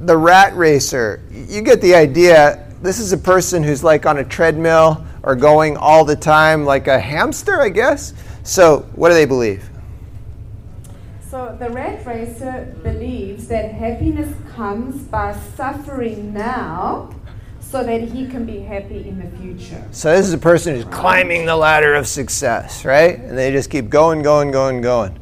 the rat racer, you get the idea. This is a person who's like on a treadmill or going all the time, like a hamster, I guess. So, what do they believe? So the rat racer believes that happiness comes by suffering now so that he can be happy in the future. So this is a person who's climbing the ladder of success, right? And they just keep going, going, going, going.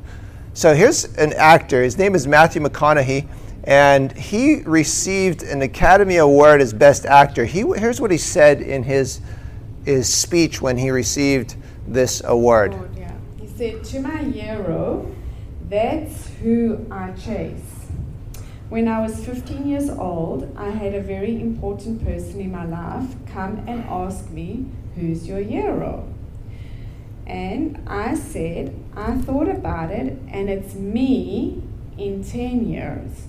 So here's an actor. His name is Matthew McConaughey, and he received an Academy Award as Best Actor. He, here's what he said in his, his speech when he received this award. Yeah. He said, To my hero, that's who I chase. When I was 15 years old, I had a very important person in my life come and ask me, Who's your hero? And I said, I thought about it, and it's me in 10 years.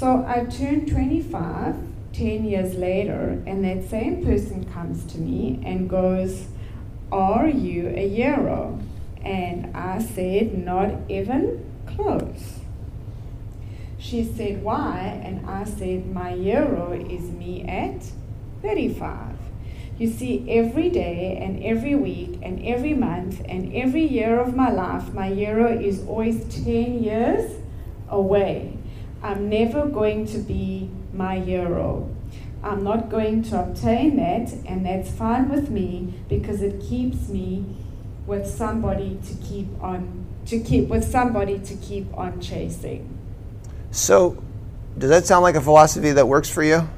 So I turned 25 10 years later, and that same person comes to me and goes, Are you a hero? And I said, Not even close. She said, Why? And I said, My hero is me at 35. You see, every day and every week and every month and every year of my life, my hero is always 10 years away. I'm never going to be my hero. I'm not going to obtain that, and that's fine with me because it keeps me with somebody to keep on to keep with somebody to keep on chasing. So, does that sound like a philosophy that works for you?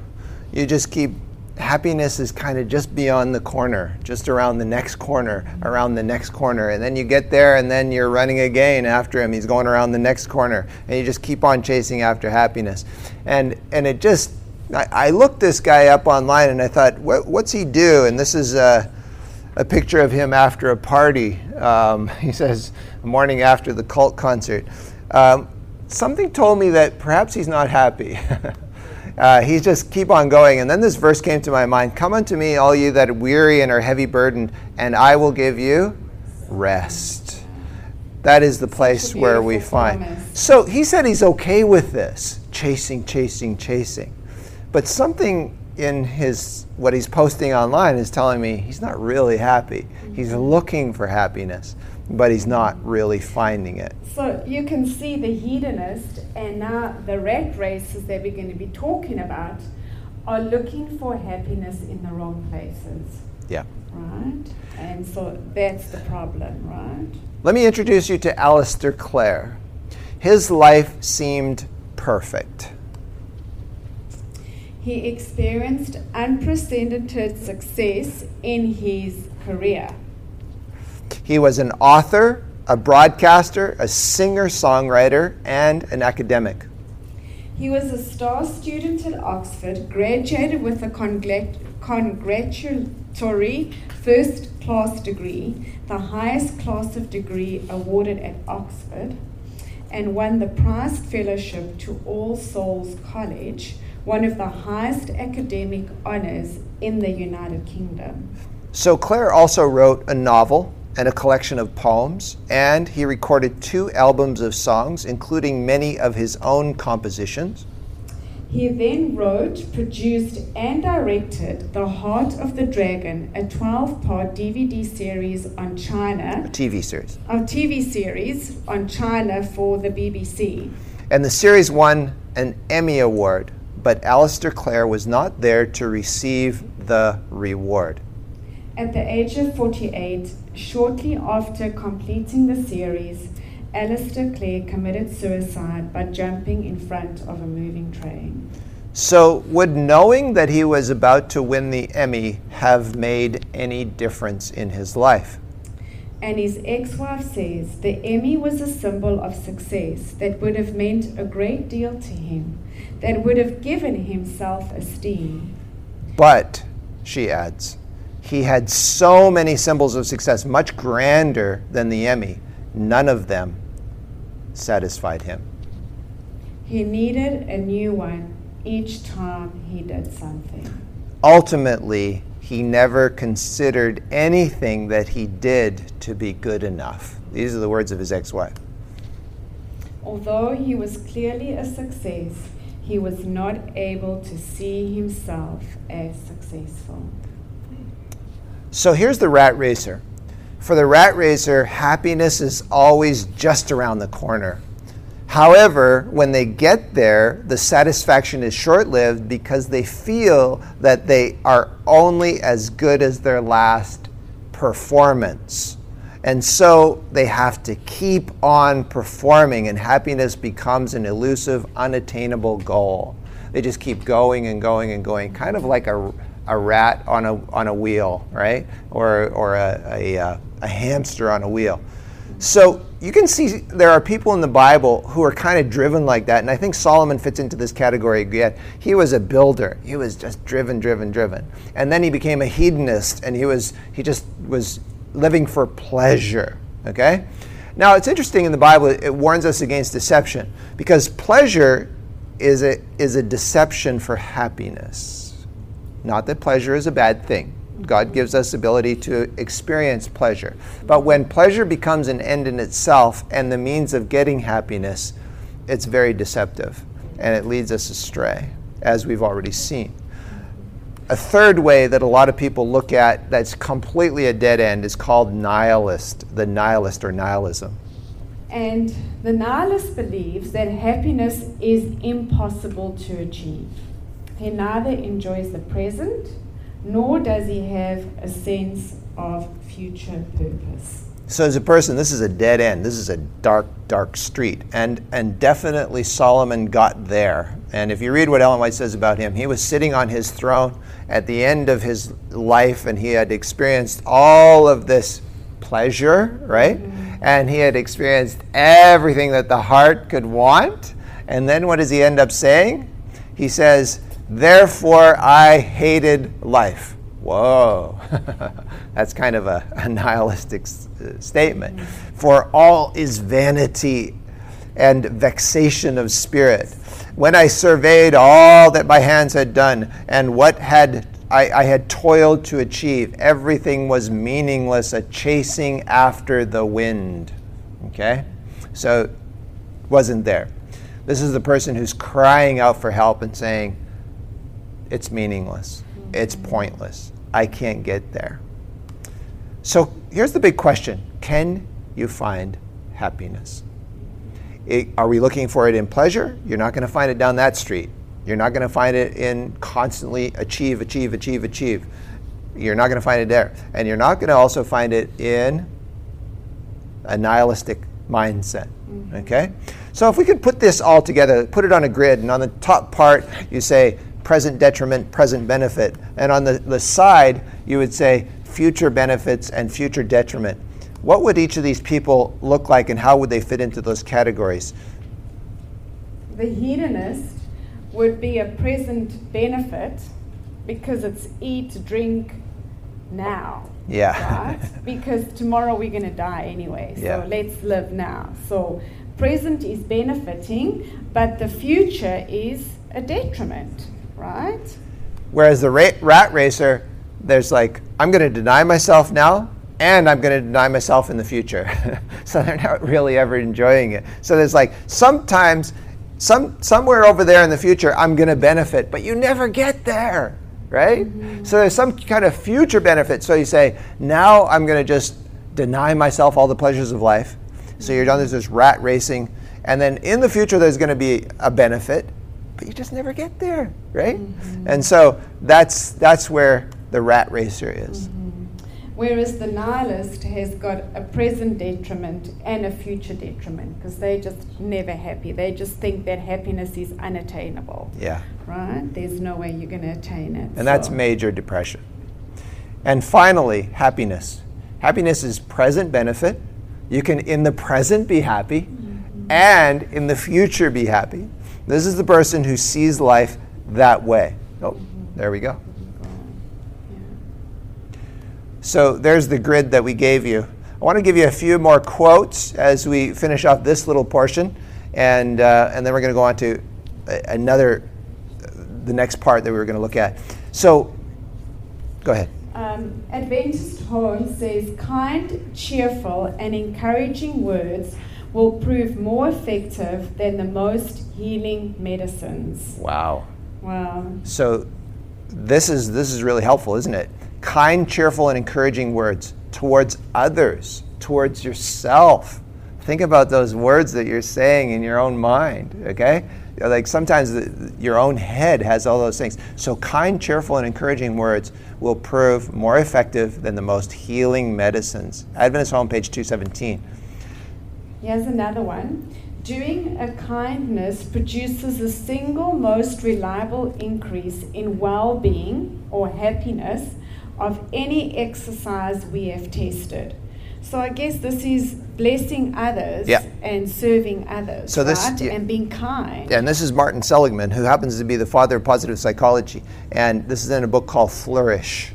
You just keep happiness is kind of just beyond the corner, just around the next corner, around the next corner. And then you get there and then you're running again after him. He's going around the next corner. And you just keep on chasing after happiness. And and it just I, I looked this guy up online and I thought, what, what's he do? And this is a, a picture of him after a party. Um, he says, morning after the cult concert. Um, something told me that perhaps he's not happy. uh, he's just keep on going. And then this verse came to my mind Come unto me, all you that are weary and are heavy burdened, and I will give you rest. That is the place where we find. promise. So he said he's okay with this chasing, chasing, chasing. But something in his what he's posting online is telling me he's not really happy. He's looking for happiness, but he's not really finding it. So you can see the hedonist and now the rat races that we're going to be talking about are looking for happiness in the wrong places, Yeah. right? And so that's the problem, right? Let me introduce you to Alasdair Clayre. His life seemed perfect. He experienced unprecedented success in his career. He was an author, a broadcaster, a singer songwriter, and an academic. He was a star student at Oxford, graduated with a congratulatory first class degree, the highest class of degree awarded at Oxford, and won the prized fellowship to All Souls College, one of the highest academic honors in the United Kingdom. So, Clayre also wrote a novel and a collection of poems, and he recorded two albums of songs, including many of his own compositions. He then wrote, produced, and directed The Heart of the Dragon, a 12 part DVD series on China, A TV series. a TV series on China for the BBC. And the series won an Emmy Award, but Alasdair Clayre was not there to receive the reward. At the age of 48, shortly after completing the series, Alasdair Clayre committed suicide by jumping in front of a moving train. So, would knowing that he was about to win the Emmy have made any difference in his life? And his ex wife says the Emmy was a symbol of success that would have meant a great deal to him, that would have given him self esteem. But, she adds, he had so many symbols of success, much grander than the Emmy. None of them satisfied him. He needed a new one each time he did something. Ultimately, he never considered anything that he did to be good enough. These are the words of his ex wife. Although he was clearly a success, he was not able to see himself as successful. So here's the rat racer. For the rat racer, happiness is always just around the corner. However, when they get there, the satisfaction is short lived because they feel that they are only as good as their last performance. And so they have to keep on performing, and happiness becomes an elusive, unattainable goal. They just keep going and going and going, kind of like a, a rat on a, on a wheel, right? Or, or a, a, uh, a hamster on a wheel. So you can see there are people in the Bible who are kind of driven like that, and I think Solomon fits into this category again. He was a builder. He was just driven, driven, driven. And then he became a hedonist, and he was he just was living for pleasure. Okay? Now it's interesting in the Bible, it warns us against deception because pleasure is a, is a deception for happiness. Not that pleasure is a bad thing. God gives us ability to experience pleasure. But when pleasure becomes an end in itself and the means of getting happiness, it's very deceptive and it leads us astray, as we've already seen. A third way that a lot of people look at that's completely a dead end is called nihilist, the nihilist or nihilism. And the nihilist believes that happiness is impossible to achieve. He neither enjoys the present nor does he have a sense of future purpose. So as a person, this is a dead end. This is a dark, dark street. And and definitely Solomon got there. And if you read what Ellen White says about him, he was sitting on his throne at the end of his life and he had experienced all of this pleasure, right? Mm-hmm. And he had experienced everything that the heart could want. And then what does he end up saying? He says, Therefore, I hated life. Whoa, that's kind of a, a nihilistic s- uh, statement. For all is vanity and vexation of spirit. When I surveyed all that my hands had done and what had I, I had toiled to achieve, everything was meaningless, a chasing after the wind. Okay? So, wasn't there. This is the person who's crying out for help and saying, it's meaningless. It's pointless. I can't get there. So here's the big question Can you find happiness? It, are we looking for it in pleasure? You're not going to find it down that street. You're not going to find it in constantly achieve, achieve, achieve, achieve. You're not going to find it there. And you're not going to also find it in a nihilistic mindset. Mm-hmm. Okay? So if we could put this all together, put it on a grid, and on the top part, you say, present detriment, present benefit. And on the, the side, you would say future benefits and future detriment. What would each of these people look like and how would they fit into those categories? The hedonist would be a present benefit because it's eat, drink now. Yeah. Right? because tomorrow we're going to die anyway. So yeah. let's live now. So present is benefiting, but the future is a detriment right? Whereas the ra- rat racer, there's like, I'm going to deny myself now, and I'm going to deny myself in the future. so they're not really ever enjoying it. So there's like, sometimes, some, somewhere over there in the future, I'm going to benefit, but you never get there, right? Mm-hmm. So there's some kind of future benefit. So you say, now I'm going to just deny myself all the pleasures of life. So you're done, there's this rat racing. And then in the future, there's going to be a benefit but you just never get there, right? Mm-hmm. And so that's that's where the rat racer is. Mm-hmm. Whereas the nihilist has got a present detriment and a future detriment because they're just never happy. They just think that happiness is unattainable. Yeah. Right? There's no way you're going to attain it. And so. that's major depression. And finally, happiness. Happiness is present benefit. You can, in the present, be happy, mm-hmm. and in the future, be happy. This is the person who sees life that way. Oh, there we go. So there's the grid that we gave you. I want to give you a few more quotes as we finish off this little portion, and, uh, and then we're going to go on to another, the next part that we were going to look at. So, go ahead. Um, Adventist Home says kind, cheerful, and encouraging words will prove more effective than the most healing medicines. Wow. Wow. So this is this is really helpful, isn't it? Kind, cheerful, and encouraging words towards others, towards yourself. Think about those words that you're saying in your own mind, okay? Like sometimes the, your own head has all those things. So, kind, cheerful, and encouraging words will prove more effective than the most healing medicines. Adventist Home, page 217. Here's another one. Doing a kindness produces the single most reliable increase in well being or happiness of any exercise we have tested. So I guess this is blessing others Yeah. and serving others, So this- right? yeah. And being kind. And this is Martin Seligman, who happens to be the father of positive psychology. And this is in a book called Flourish.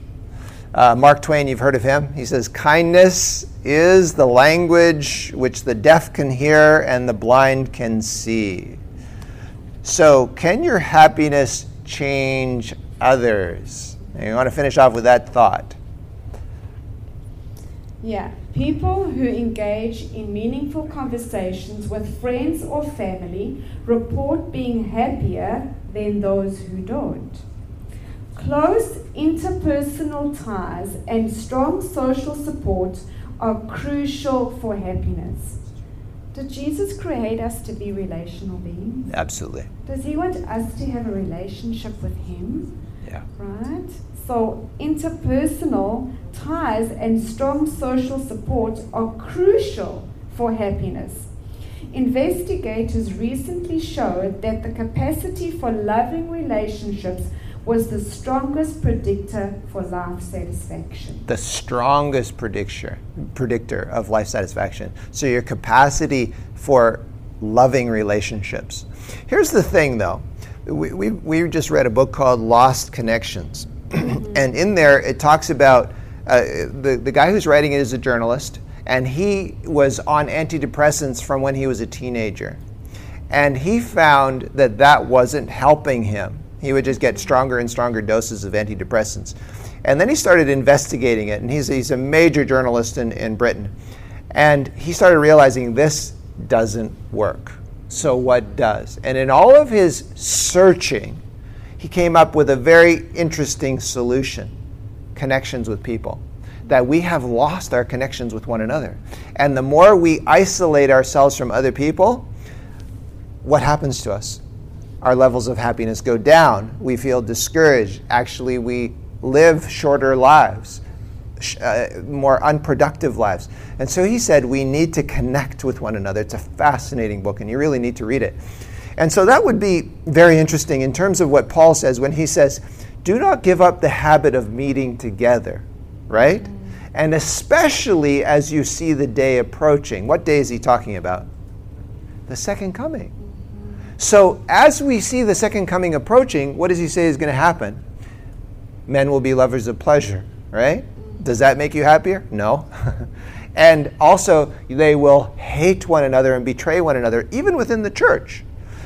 Uh, Mark Twain, you've heard of him. He says, Kindness is the language which the deaf can hear and the blind can see. So, can your happiness change others? And you want to finish off with that thought. Yeah, people who engage in meaningful conversations with friends or family report being happier than those who don't. Close interpersonal ties and strong social support are crucial for happiness. Did Jesus create us to be relational beings? Absolutely. Does he want us to have a relationship with him? Yeah. Right? So, interpersonal ties and strong social support are crucial for happiness. Investigators recently showed that the capacity for loving relationships was the strongest predictor for life satisfaction. the strongest predictor predictor of life satisfaction. So your capacity for loving relationships. Here's the thing, though. We, we, we just read a book called Lost Connections, and in there it talks about uh, the the guy who's writing it is a journalist, and he was on antidepressants from when he was a teenager, and he found that that wasn't helping him. He would just get stronger and stronger doses of antidepressants. And then he started investigating it, and he's, he's a major journalist in, in Britain. And he started realizing this doesn't work. So, what does? And in all of his searching, he came up with a very interesting solution connections with people. That we have lost our connections with one another. And the more we isolate ourselves from other people, what happens to us? Our levels of happiness go down. We feel discouraged. Actually, we live shorter lives, uh, more unproductive lives. And so he said we need to connect with one another. It's a fascinating book, and you really need to read it. And so that would be very interesting in terms of what Paul says when he says, Do not give up the habit of meeting together, right? And especially as you see the day approaching. What day is he talking about? The second coming. So, as we see the second coming approaching, what does he say is going to happen? Men will be lovers of pleasure, right? Does that make you happier? No. and also, they will hate one another and betray one another, even within the church.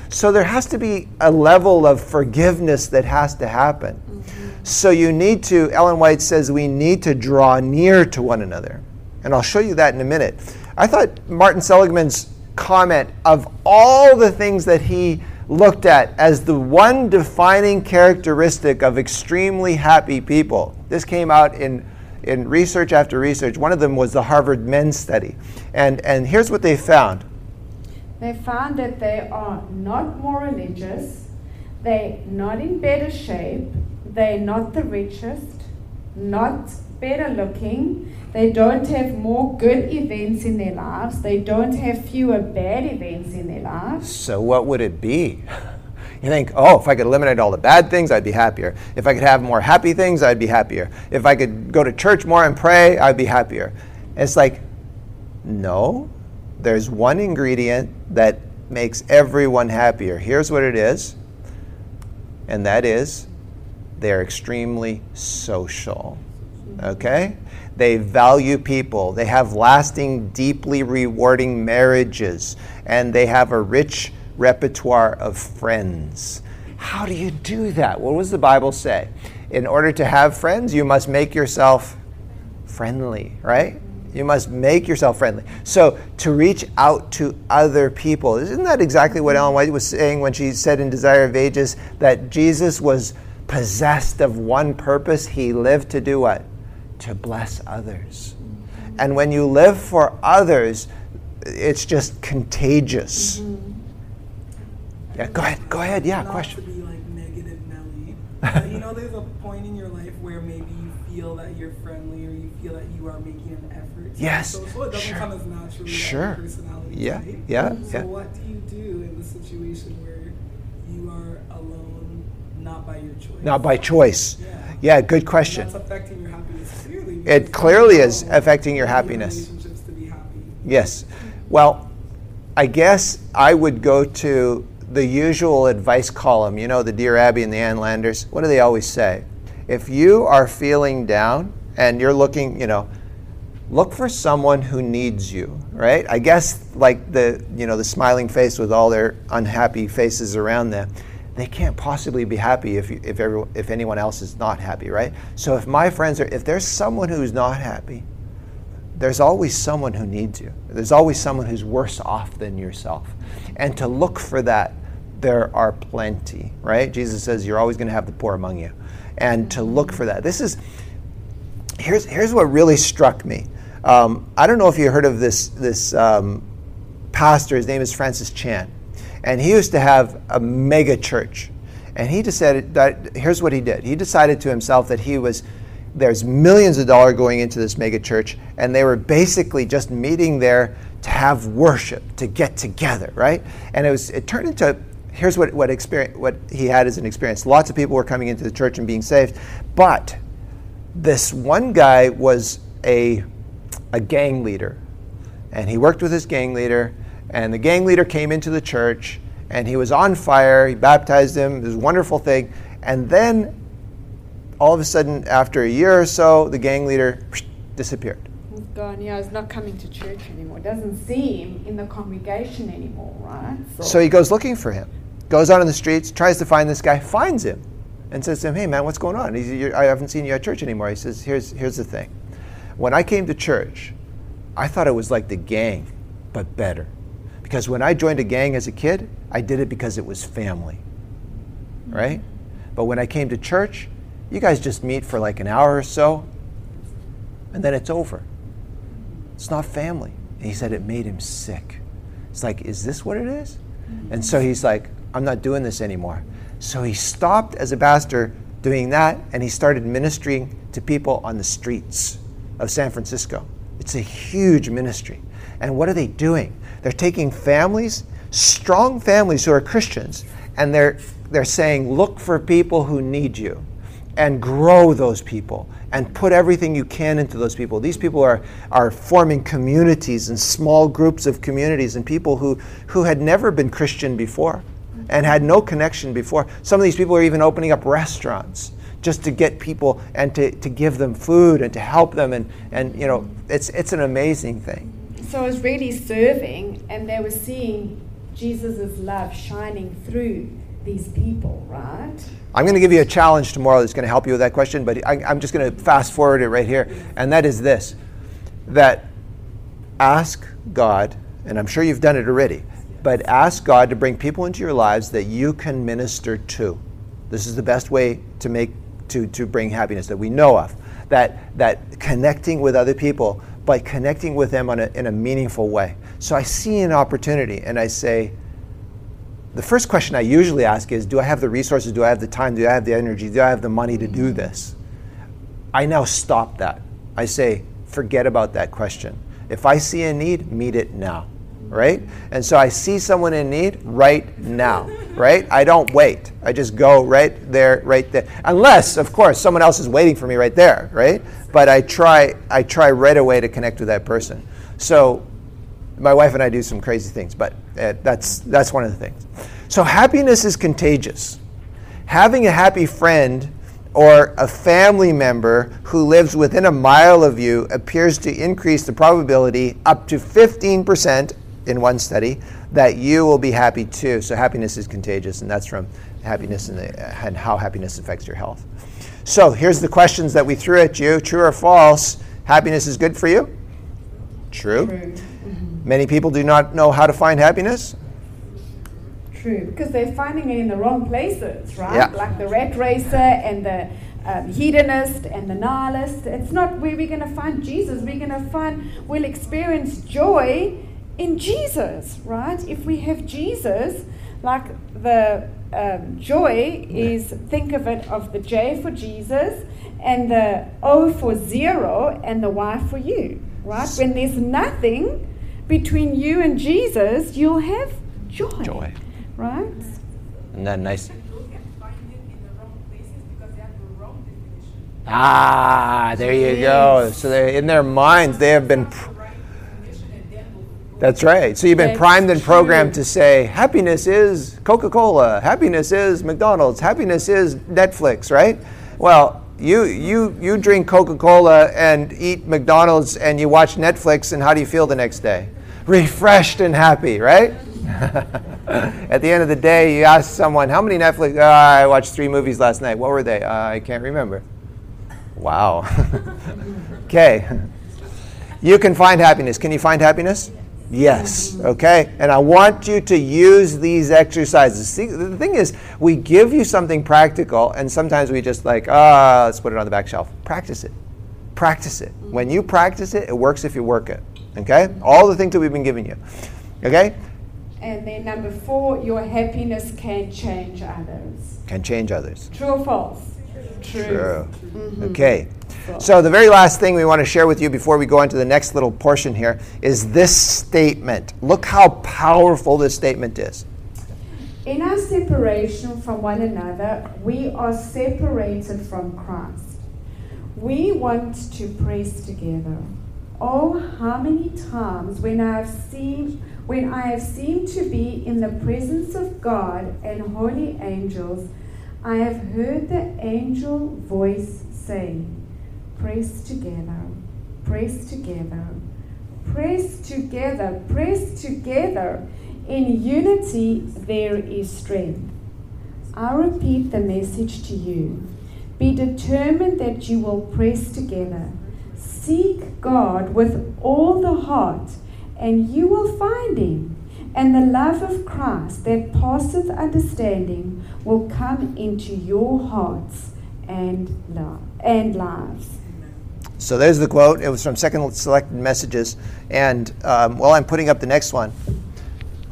So, there has to be a level of forgiveness that has to happen. Mm-hmm. So, you need to, Ellen White says, we need to draw near to one another. And I'll show you that in a minute. I thought Martin Seligman's comment of all the things that he looked at as the one defining characteristic of extremely happy people. This came out in, in research after research. One of them was the Harvard Men's Study. And, and here's what they found They found that they are not more religious, they're not in better shape, they're not the richest, not better looking, they don't have more good events in their lives, they don't have fewer bad events in their lives. So, what would it be? You think, oh, if I could eliminate all the bad things, I'd be happier. If I could have more happy things, I'd be happier. If I could go to church more and pray, I'd be happier. It's like, no, there's one ingredient that makes everyone happier. Here's what it is, and that is they're extremely social. Okay? They value people. They have lasting, deeply rewarding marriages, and they have a rich repertoire of friends. How do you do that? What does the Bible say? In order to have friends, you must make yourself friendly, right? You must make yourself friendly. So to reach out to other people, isn't that exactly what Ellen White was saying when she said in Desire of Ages that Jesus was possessed of one purpose? He lived to do what? To bless others. And when you live for others, it's just contagious. Mm-hmm. Yeah, go ahead. Go ahead. Yeah, Not question. To be like negative Nelly, but you know, there's a point in your life where maybe you feel that you're friendly or you feel that you are making an effort. Yes. So, so it doesn't sure. come as naturally sure. personality Yeah. type. Yeah. So yeah. what do you do in the situation where you are alone, not by your choice? Not by choice. Yeah. Yeah. Good And question. that's affecting your happiness. It clearly is affecting your happiness. Yes. Well, I guess I would go to the usual advice column. You know, the Dear Abby and the Ann Landers. What do they always say? If you are feeling down and you're looking, you know, look for someone who needs you, right? I guess like the, you know, the smiling face with all their unhappy faces around them. They can't possibly be happy if, you, if, everyone, if anyone else is not happy, right? So if my friends are, if there's someone who's not happy, there's always someone who needs you. There's always someone who's worse off than yourself. And to look for that, there are plenty, right? Jesus says you're always going to have the poor among you. And to look for that. This is, here's, here's what really struck me. Um, I don't know if you heard of this, this um, pastor, his name is Francis Chan. And he used to have a mega church. And he decided that, here's what he did. He decided to himself that he was there's millions of dollars going into this mega church, and they were basically just meeting there to have worship, to get together, right? And it was it turned into here's what what experience what he had as an experience. Lots of people were coming into the church and being saved, but this one guy was a a gang leader, and he worked with his gang leader, and the gang leader came into the church, and he was on fire. He baptized him. It was a wonderful thing, and then all of a sudden, after a year or so, the gang leader disappeared. Oh, he's gone. Yeah, he's not coming to church anymore. Doesn't see him in the congregation anymore, right? So he goes looking for him, goes out on the streets, tries to find this guy, finds him, and says to him, "Hey, man, what's going on? He's, I haven't seen you at church anymore." He says, "Here's here's the thing. When I came to church, I thought it was like the gang, but better, because when I joined a gang as a kid, I did it because it was family, mm-hmm. right? But when I came to church." You guys just meet for like an hour or so, and then it's over. It's not family. And he said it made him sick. It's like, is this what it is? Mm-hmm. And so he's like, I'm not doing this anymore. So he stopped as a pastor doing that, and he started ministering to people on the streets of San Francisco. It's a huge ministry. And what are they doing? They're taking families, strong families who are Christians, and they're, they're saying, look for people who need you and grow those people and put everything you can into those people. These people are, are forming communities and small groups of communities and people who, who had never been Christian before and had no connection before. Some of these people are even opening up restaurants just to get people and to, to give them food and to help them and, and you know it's, it's an amazing thing. So I was really serving and they were seeing Jesus' love shining through these people, right? I'm going to give you a challenge tomorrow that's going to help you with that question, but I, am just going to fast forward it right here. And that is this that ask God, and I'm sure you've done it already, but ask God to bring people into your lives that you can minister to. This is the best way to make to, to bring happiness that we know of. That that connecting with other people, by connecting with them on a, in a meaningful way. So I see an opportunity and I say, the first question I usually ask is Do I have the resources? Do I have the time? Do I have the energy? Do I have the money to do mm-hmm. this? I now stop that. I say, Forget about that question. If I see a need, meet it now. Right? And so I see someone in need right now. Right? I don't wait. I just go right there, right there. Unless, of course, someone else is waiting for me right there. Right? But I try, I try right away to connect with that person. So my wife and I do some crazy things, but uh, that's, that's one of the things. So, happiness is contagious. Having a happy friend or a family member who lives within a mile of you appears to increase the probability up to 15% in one study that you will be happy too. So, happiness is contagious, and that's from happiness and, the, and how happiness affects your health. So, here's the questions that we threw at you true or false? Happiness is good for you? True. True. Mhm. Many people do not know how to find happiness. True, because they're finding it in the wrong places, right? Yeah. Like the rat racer and the um, hedonist and the nihilist. It's not where we're going to find Jesus. We're going to find, we'll experience joy in Jesus, right? If we have Jesus, like the um, joy is, think of it of the J for Jesus and the O for zero and the Y for you, right? When there's nothing between you and Jesus, you'll have joy. Joy. Right? Isn't that nice? Those can find it in the wrong places because they have the wrong definition. Ah, there you go. So they're in their minds they have been. Pr- The right definition and then we'll go. That's right. So you've been primed and programmed to say happiness is Coca-Cola, happiness is McDonald's, happiness is Netflix, right? Well, you you you drink Coca-Cola and eat McDonald's and you watch Netflix and how do you feel the next day? Refreshed and happy, right? At the end of the day, you ask someone, "How many Netflix?" "Uh, I watched three movies last night. What were they? Uh, I can't remember. Wow. okay. You can find happiness. Can you find happiness? Yes. Okay. And I want you to use these exercises. See, the thing is, we give you something practical, and sometimes we just like, ah, let's put it on the back shelf. Practice it. Practice it. When you practice it, it works if you work it. Okay. All the things that we've been giving you. Okay. And then number four, your happiness can change others. Can change others. True or false? True. Okay. So the very last thing we want to share with you before we go into the next little portion here is this statement. Look how powerful this statement is. In our separation from one another, we are separated from Christ. We want to press together. Oh, how many times when I have seen when I have seemed to be in the presence of God and holy angels, I have heard the angel voice saying, Press together, press together, press together, press together. In unity there is strength. I repeat the message to you. Be determined that you will press together. Seek God with all the heart, and you will find Him. And the love of Christ that passeth understanding will come into your hearts and, and lives. So there's the quote. It was from Second Selected Messages. And um, while I'm putting up the next one,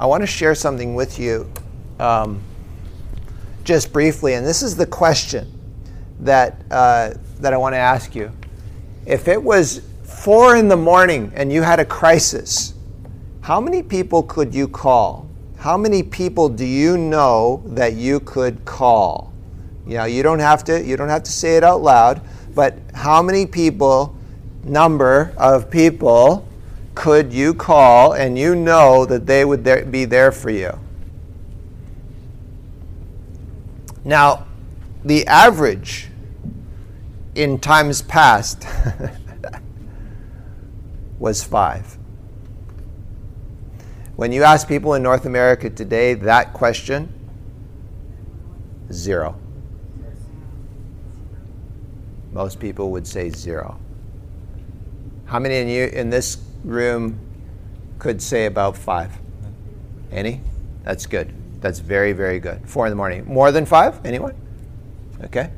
I want to share something with you um, just briefly. And this is the question that, uh, that I want to ask you. If it was four in the morning and you had a crisis, how many people could you call? How many people do you know that you could call? You know, you don't have to you don't have to say it out loud, but how many people number of people could you call and you know that they would there, be there for you? Now, the average in times past was 5. When you ask people in North America today that question, zero. Most people would say zero. How many in you in this room could say about five? Any? That's good. That's very, very good. Four in the morning. More than five? Anyone? Okay.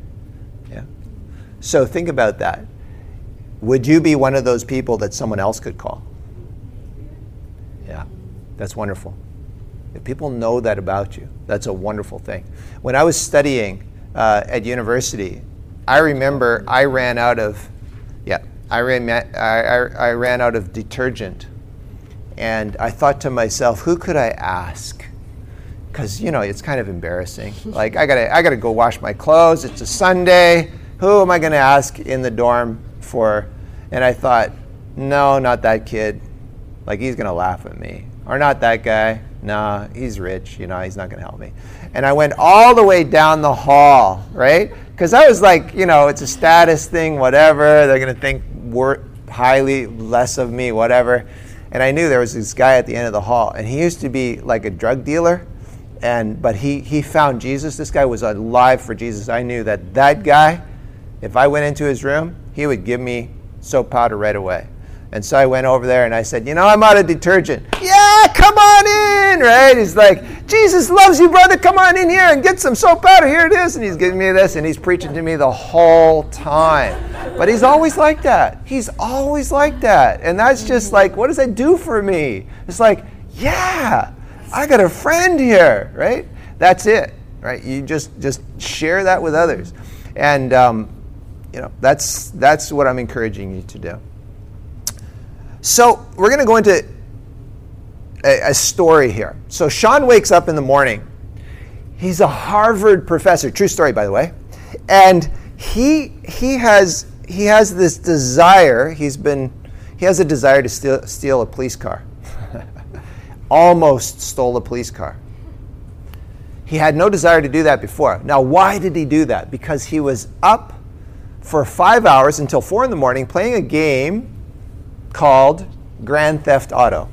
Yeah. So think about that. Would you be one of those people that someone else could call? Yeah. That's wonderful. If people know that about you, that's a wonderful thing. When I was studying uh, at university, I remember I ran out of, yeah, I ran, I, I, I ran out of detergent. And I thought to myself, who could I ask? Because, you know, it's kind of embarrassing. like, I gotta, I gotta go wash my clothes. It's a Sunday. Who am I gonna ask in the dorm for? And I thought, no, not that kid. Like, he's gonna laugh at me. Or not that guy. Nah, he's rich. You know, he's not gonna help me. And I went all the way down the hall, right? Because I was like, you know, it's a status thing, whatever. They're gonna think wor- highly less of me, whatever. And I knew there was this guy at the end of the hall, and he used to be like a drug dealer, and but he he found Jesus. This guy was alive for Jesus. I knew that that guy, if I went into his room, he would give me soap powder right away. And so I went over there and I said, You know, I'm out of detergent. Come on in, right? He's like, Jesus loves you, brother. Come on in here and get some soap powder. Here it is. And he's giving me this and he's preaching to me the whole time. But he's always like that. He's always like that. And that's just like, what does that do for me? It's like, yeah, I got a friend here, right? That's it, right? You just just share that with others. And, um, you know, that's, that's what I'm encouraging you to do. So we're going to go into a, a, story here. So Sean wakes up in the morning. He's a Harvard professor. True story, by the way. And he he has he has this desire. He's been he has a desire to steal, steal a police car. Almost stole a police car. He had no desire to do that before. Now, why did he do that? Because he was up for five hours until four in the morning playing a game called Grand Theft Auto.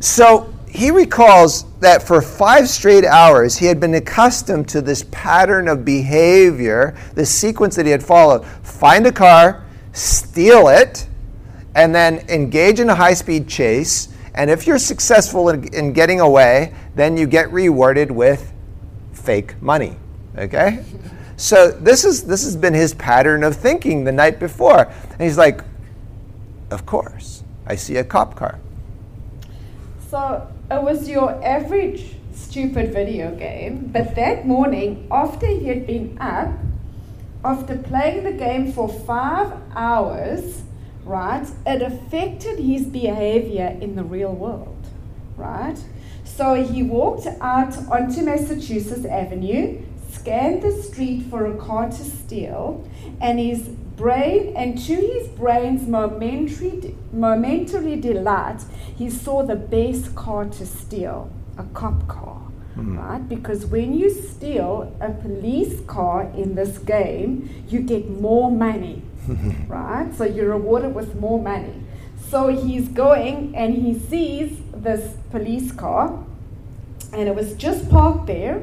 So he recalls that for five straight hours he had been accustomed to this pattern of behavior, this sequence that he had followed find a car, steal it, and then engage in a high speed chase. And if you're successful in, in getting away, then you get rewarded with fake money. Okay? So this is this has been his pattern of thinking the night before. And he's like, Of course. I see a cop car. So it was your average stupid video game, but that morning, after he had been up, after playing the game for five hours, right, it affected his behavior in the real world, right? So he walked out onto Massachusetts Avenue scanned the street for a car to steal, and his brain, and to his brain's momentary, momentary delight, he saw the best car to steal, a cop car. Mm. Right? Because when you steal a police car in this game, you get more money. right? So you're rewarded with more money. So he's going and he sees this police car, and it was just parked there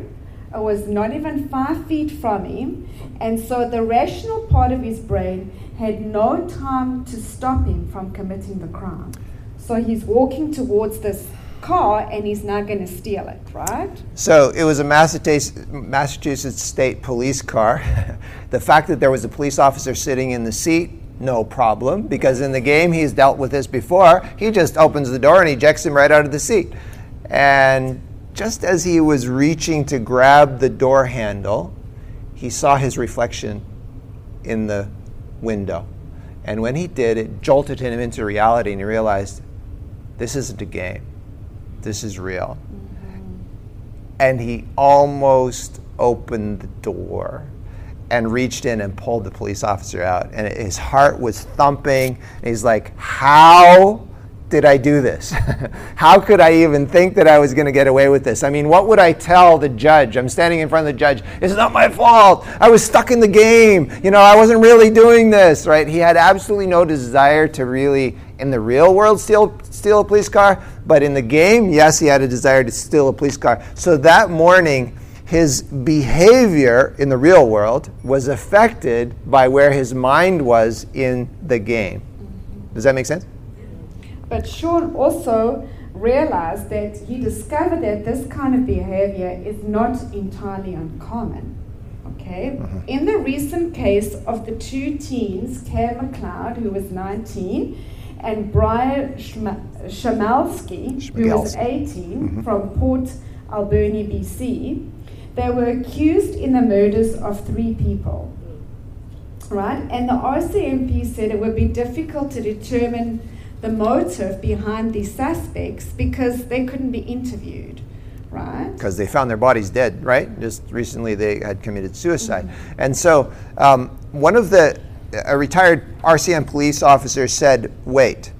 was not even five feet from him. And so the rational part of his brain had no time to stop him from committing the crime. So he's walking towards this car and he's not going to steal it, right? So it was a Massachusetts State Police car. the fact that there was a police officer sitting in the seat, no problem, because in the game he's dealt with this before. He just opens the door and ejects him right out of the seat. And just as he was reaching to grab the door handle, he saw his reflection in the window. And when he did, it jolted him into reality, and he realized this isn't a game, this is real. Mm-hmm. And he almost opened the door and reached in and pulled the police officer out. And his heart was thumping. And he's like, How did I do this? How could I even think that I was going to get away with this? I mean, what would I tell the judge? I'm standing in front of the judge. It's not my fault. I was stuck in the game. You know, I wasn't really doing this, right? He had absolutely no desire to really, in the real world, steal, steal a police car. But in the game, yes, he had a desire to steal a police car. So that morning, his behavior in the real world was affected by where his mind was in the game. Does that make sense? But Sean also realized that he discovered that this kind of behavior is not entirely uncommon. Okay? Mm-hmm. In the recent case of the two teens, Kam McLeod, who was 19, and Brian Schmegelsky, who was 18, mm-hmm. from Port Alberni, BC, they were accused in the murders of three people. Right? And the RCMP said it would be difficult to determine the motive behind these suspects because they couldn't be interviewed, right? Because they found their bodies dead, right? Just recently they had committed suicide. Mm-hmm. And so um, one of the, a retired RCM police officer said, wait,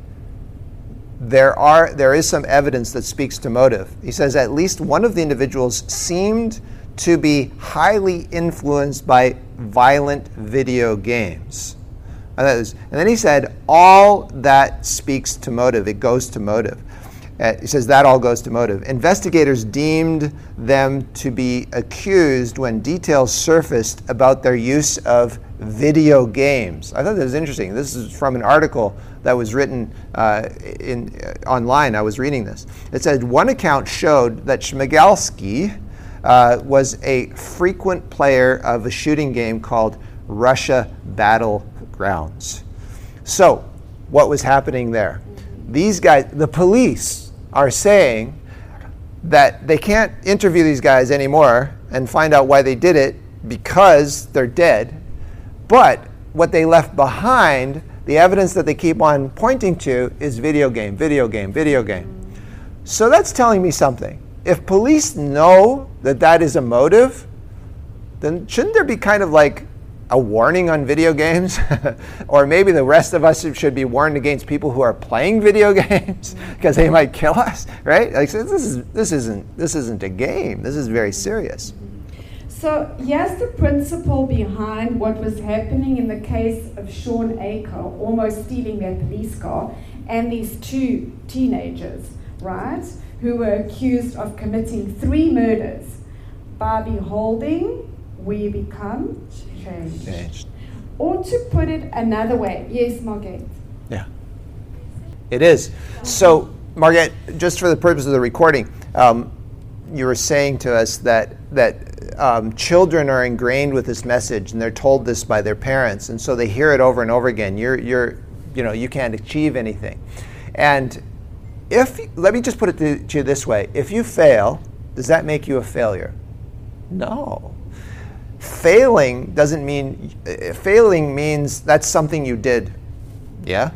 there are there is some evidence that speaks to motive. He says at least one of the individuals seemed to be highly influenced by violent video games. And then he said, all that speaks to motive. It goes to motive. Uh, he says that all goes to motive. Investigators deemed them to be accused when details surfaced about their use of video games. I thought that was interesting. This is from an article that was written uh, in, uh, online. I was reading this. It said one account showed that Schmegelsky uh, was a frequent player of a shooting game called Russia Battlegrounds. So, what was happening there? These guys, the police, are saying that they can't interview these guys anymore and find out why they did it because they're dead. But what they left behind, the evidence that they keep on pointing to, is video game, video game, video game. So that's telling me something. If police know that that is a motive, then shouldn't there be kind of like a warning on video games? or maybe the rest of us should be warned against people who are playing video games because they might kill us, right? Like so this is this isn't this isn't a game. This is very serious. So yes, the principle behind what was happening in the case of Sean Aker almost stealing that police car and these two teenagers, right, who were accused of committing three murders. By beholding, we become changed. Changed. Or to put it another way, yes, Margaret. Yeah. It is. So, Margaret, just for the purpose of the recording, um, you were saying to us that that um, children are ingrained with this message and they're told this by their parents, and so they hear it over and over again. You're, you're, you know, you can't achieve anything. And if, let me just put it to, to you this way if you fail, does that make you a failure? No. Failing doesn't mean, uh, failing means that's something you did. Yeah?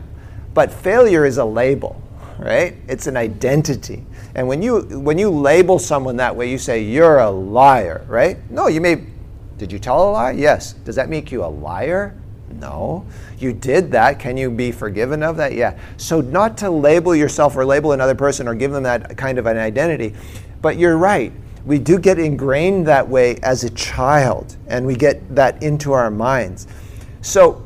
But failure is a label, right? It's an identity. And when you when you label someone that way, you say you're a liar, right? No, you may did you tell a lie? Yes. Does that make you a liar? No. You did that. Can you be forgiven of that? Yeah. So not to label yourself or label another person or give them that kind of an identity. But you're right. We do get ingrained that way as a child and we get that into our minds. So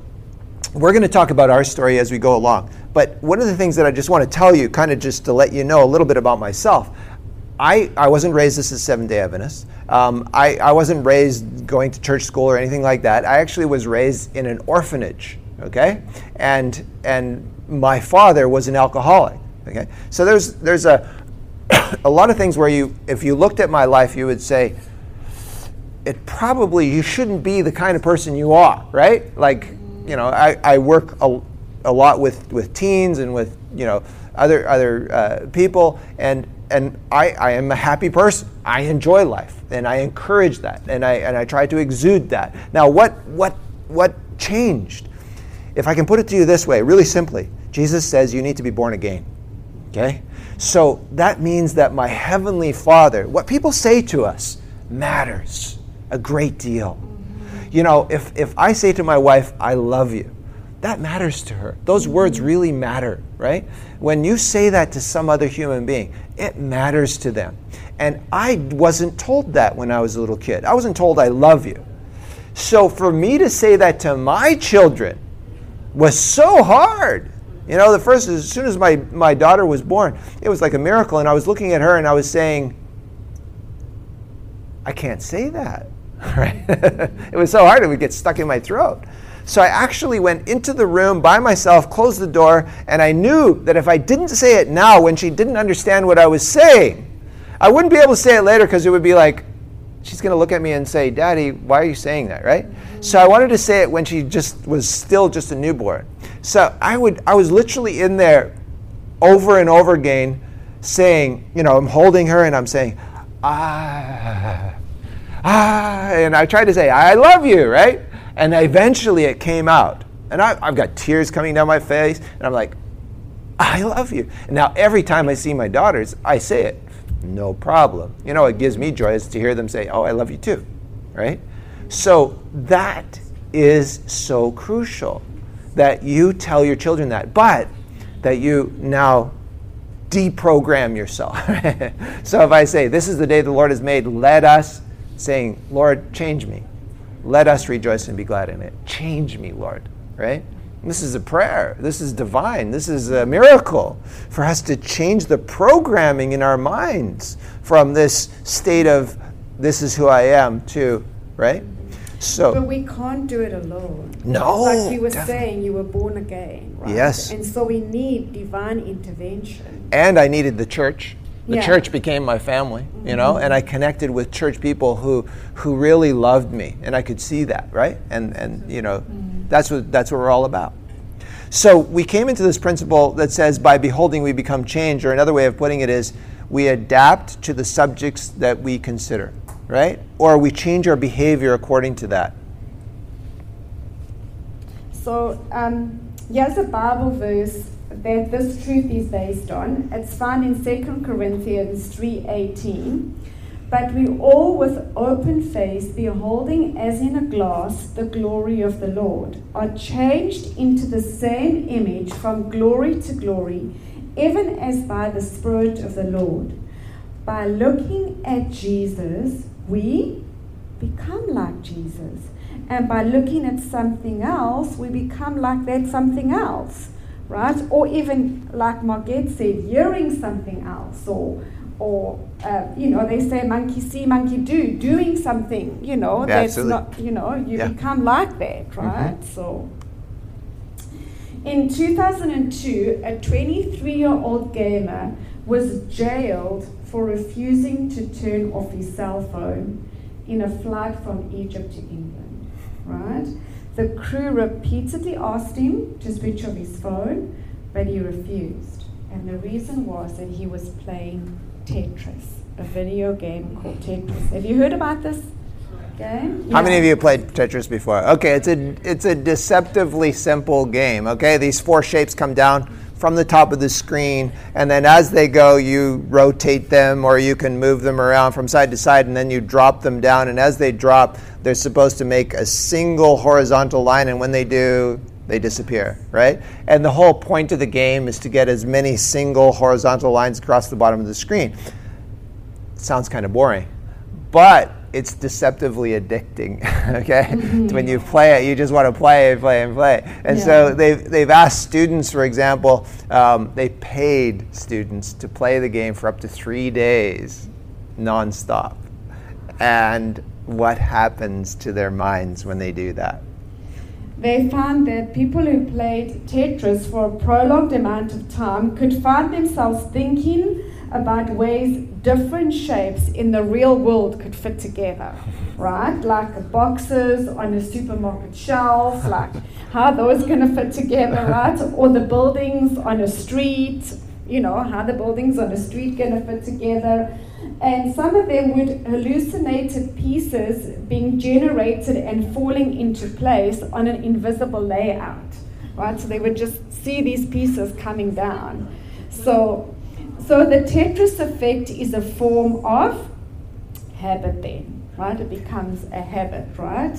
we're going to talk about our story as we go along. But one of the things that I just want to tell you, kind of just to let you know a little bit about myself, I, I wasn't raised as a Seventh day Adventist. Um, I, I wasn't raised going to church school or anything like that. I actually was raised in an orphanage, okay? And, and my father was an alcoholic, okay? So there's, there's a, a lot of things where you, if you looked at my life, you would say, it probably, you shouldn't be the kind of person you are, right? Like, you know, I, I work a, a lot with, with teens and with you know other other uh, people, and and I, I am a happy person. I enjoy life, and I encourage that, and I and I try to exude that. Now, what what what changed? If I can put it to you this way, really simply, Jesus says you need to be born again. Okay, so that means that my heavenly Father, what people say to us, matters a great deal. You know, if if I say to my wife, "I love you," that matters to her. Those words really matter, right? When you say that to some other human being, it matters to them. And I wasn't told that when I was a little kid. I wasn't told I love you. So for me to say that to my children was so hard. You know, the first, as soon as my, my daughter was born, it was like a miracle. And I was looking at her and I was saying, I can't say that. Right? it was so hard, it would get stuck in my throat. So I actually went into the room by myself, closed the door, and I knew that if I didn't say it now when she didn't understand what I was saying, I wouldn't be able to say it later because it would be like, she's going to look at me and say, Daddy, why are you saying that, right? So I wanted to say it when she just was still just a newborn. So I would I was literally in there over and over again saying, you know, I'm holding her and I'm saying, ah, ah, and I tried to say, I love you, right? And eventually it came out. And I, have got tears coming down my face. And I'm like, I love you. And now every time I see my daughters, I say it. No problem. You know, it gives me joy is to hear them say, Oh, I love you too. Right? So that is so crucial that you tell your children that, but that you now deprogram yourself. so if I say, This is the day the Lord has made, let us, saying, Lord, change me. Let us rejoice and be glad in it. Change me, Lord, right? This is a prayer. This is divine. This is a miracle for us to change the programming in our minds from this state of this is who I am to, right? So But we can't do it alone. No, Like you were definitely. saying, you were born again, right? Yes. And so we need divine intervention. and I needed the church. The Yeah. Mm-hmm. church became my family, you know, and I connected with church people who who really loved me, and I could see that, right? And and you know, Mm-hmm. that's what that's what we're all about. So we came into this principle that says by beholding we become changed, or another way of putting it is we adapt to the subjects that we consider, right? Or we change our behavior according to that. So um, here's a Bible verse that this truth is based on. It's found in 2 Corinthians 3.18. But we all with open face, beholding as in a glass the glory of the Lord, are changed into the same image from glory to glory, even as by the Spirit of the Lord. By looking at Jesus, we become like Jesus. And by looking at something else, we become like that something else, right? Or even, like Margaret said, hearing something else, or, or uh, you know, they say monkey see, monkey do, doing something, you know, Yeah, that's absolutely. not, you know, you Yeah. become like that, right? So. In 2002, a 23 year old gamer was jailed for refusing to turn off his cell phone in a flight from Egypt to England. Right? The crew repeatedly asked him to switch off his phone, but he refused. And the reason was that he was playing Tetris, a video game called Tetris. Have you heard about this game? How many of you played Tetris before? Okay, it's a it's a deceptively simple game. Okay, these four shapes come down from the top of the screen, and then as they go, you rotate them or you can move them around from side to side, and then you drop them down. And as they drop, they're supposed to make a single horizontal line, and when they do, they disappear, right? And the whole point of the game is to get as many single horizontal lines across the bottom of the screen sounds kind of boring, but it's deceptively addicting. Okay, when you play it, you just want to play and play and play. And so they've they've asked students, for example, um, they paid students to play the game for up to three days, nonstop. And what happens to their minds when they do that? They found that people who played Tetris for a prolonged amount of time could find themselves thinking about ways different shapes in the real world could fit together, right? Like boxes on a supermarket shelf, like how those going to fit together, right? Or the buildings on a street, you know, how the buildings on a street going to fit together. And some of them would hallucinated pieces being generated and falling into place on an invisible layout, right? So they would just see these pieces coming down. So, so the Tetris effect is a form of habit then, right? It becomes a habit, right?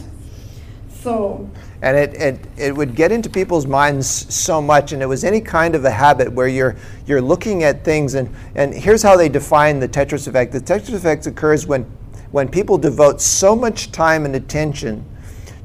So, and it, it, it would get into people's minds so much and it was any kind of a habit where you're, you're looking at things and, and here's how they define the tetris effect the tetris effect occurs when, when people devote so much time and attention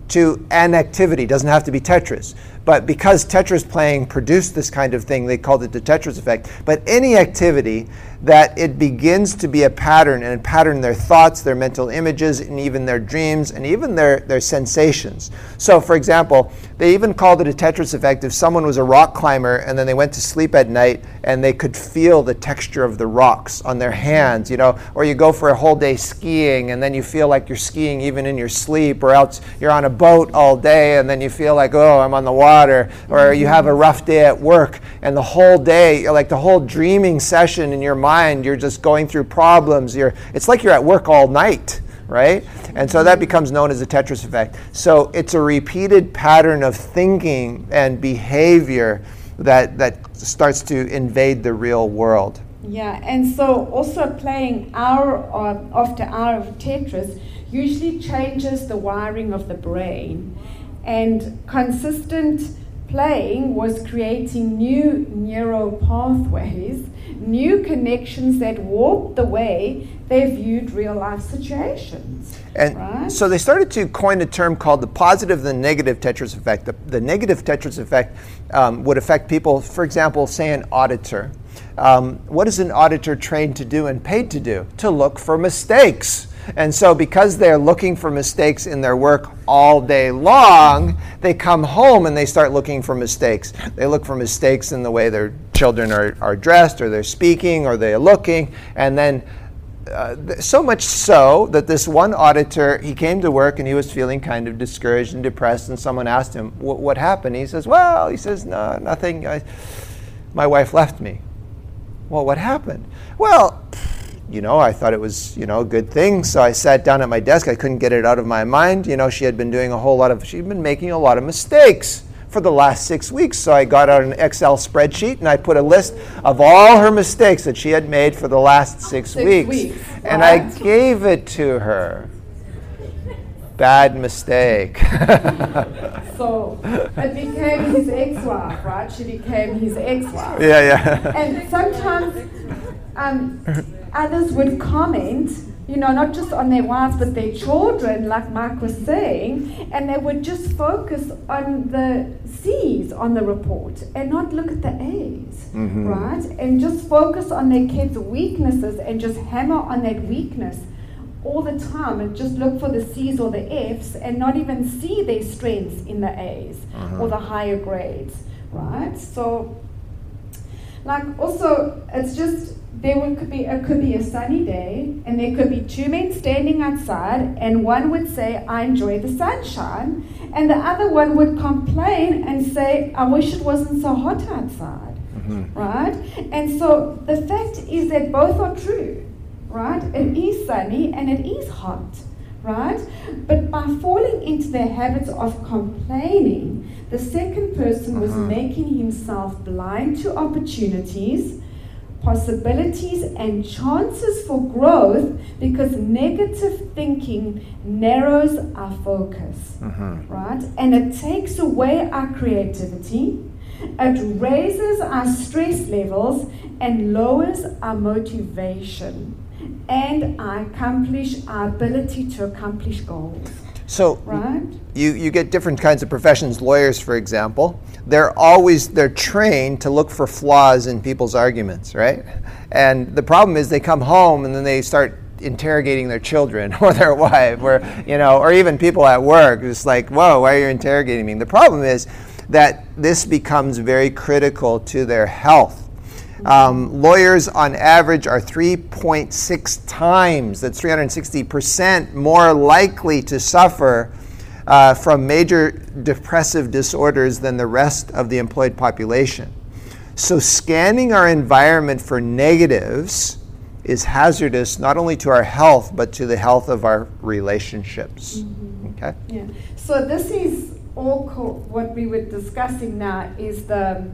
to an activity it doesn't have to be tetris but because tetris playing produced this kind of thing they called it the tetris effect. But any activity that it begins to be a pattern and pattern their thoughts their mental images and even their dreams and even their, their sensations. So for example they even called it a tetris effect if someone was a rock climber and then they went to sleep at night and they could feel the texture of the rocks on their hands you know? Or you go for a whole day skiing and then you feel like you're skiing even in your sleep or else you're on a boat all day and then you feel like oh i'm on the or you have a rough day at work and the whole day like the whole dreaming session in your mind you're just going through problems. You're it's like you're at work all night right? And so that becomes known as the tetris effect. So it's a repeated pattern of thinking and behavior that that starts to invade the real world. Yeah, and so also playing hour after hour of Tetris usually changes the wiring of the brain, and consistent playing was creating new neural pathways, new connections that warped the way they viewed real life situations. And right? so they started to coin a term called the positive and the negative Tetris effect. The, the negative Tetris effect um, would affect people, for example, say an auditor. Um, what is an auditor trained to do and paid to do? To look for mistakes. And so, because they're looking for mistakes in their work all day long, they come home and they start looking for mistakes. They look for mistakes in the way their children are, are dressed, or they're speaking, or they're looking. And then, uh, so much so that this one auditor, he came to work and he was feeling kind of discouraged and depressed. And someone asked him, What happened? He says, Well, he says, No, nothing. I, my wife left me. Well, what happened? Well, you know, I thought it was, you know, a good thing. So I sat down at my desk. I couldn't get it out of my mind. You know, she had been doing a whole lot of, she'd been making a lot of mistakes for the last six weeks. So I got out an Excel spreadsheet and I put a list of all her mistakes that she had made for the last six, Six weeks. weeks. And I gave it to her. Bad mistake. So it became his ex-wife, right? She became his ex-wife. yeah, yeah. And sometimes um, others would comment, you know, not just on their wives but their children, like Mike was saying, and they would just focus on the C's on the report and not look at the A's, Mhm. right? And just focus on their kids' weaknesses and just hammer on that weakness all the time and just look for the C's or the F's and not even see their strengths in the A's or the higher grades, right? So like also it's just there would, could be it could be a sunny day and there could be two men standing outside and one would say I enjoy the sunshine and the other one would complain and say I wish it wasn't so hot outside right? And so the fact is that both are true right? It is sunny and it is hot right? But by falling into the habits of complaining the second person was Mhm. making himself blind to opportunities possibilities and chances for growth because negative thinking narrows our focus Mhm. right? And it takes away our creativity, it raises our stress levels, and lowers our motivation and accomplish our ability to accomplish goals, So right? you, you get different kinds of professions. Lawyers for example they're always they're trained to look for flaws in people's arguments right? And the problem is they come home and then they start interrogating their children or their wife or you know or even people at work. It's like whoa why are you interrogating me? The problem is that this becomes very critical to their health um, lawyers on average are 3.6 times, that's 360% more likely to suffer uh, from major depressive disorders than the rest of the employed population. So, scanning our environment for negatives is hazardous not only to our health, but to the health of our relationships. Okay? Yeah. So this is all co- what we were discussing now is the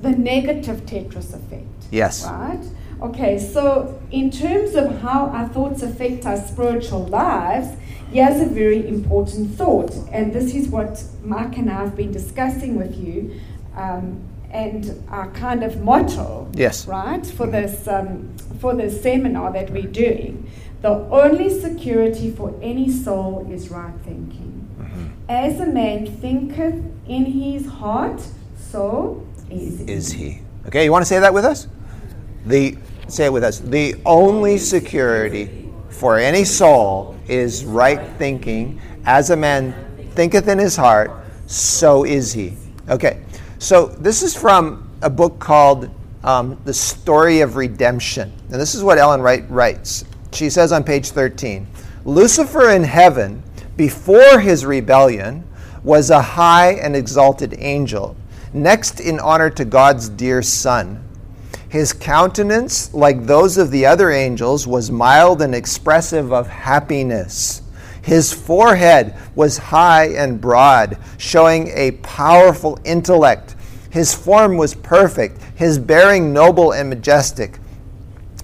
the negative Tetris effect. Yes. Right? Okay, so in terms of how our thoughts affect our spiritual lives, here's a very important thought. And this is what Mike and I have been discussing with you, um, and our kind of motto, Yes. right, for this um, for this seminar that we're doing. The only security for any soul is right thinking. As a man thinketh in his heart, so is he. Okay, you want to say that with us? The say it with us. The only security for any soul is right thinking. As a man thinketh in his heart, so is he. Okay, so this is from a book called um, The Story of Redemption. And this is what Ellen White writes. She says on page 13 Lucifer in heaven, before his rebellion, was a high and exalted angel, next in honor to God's dear Son. His countenance, like those of the other angels, was mild and expressive of happiness. His forehead was high and broad, showing a powerful intellect. His form was perfect, his bearing noble and majestic.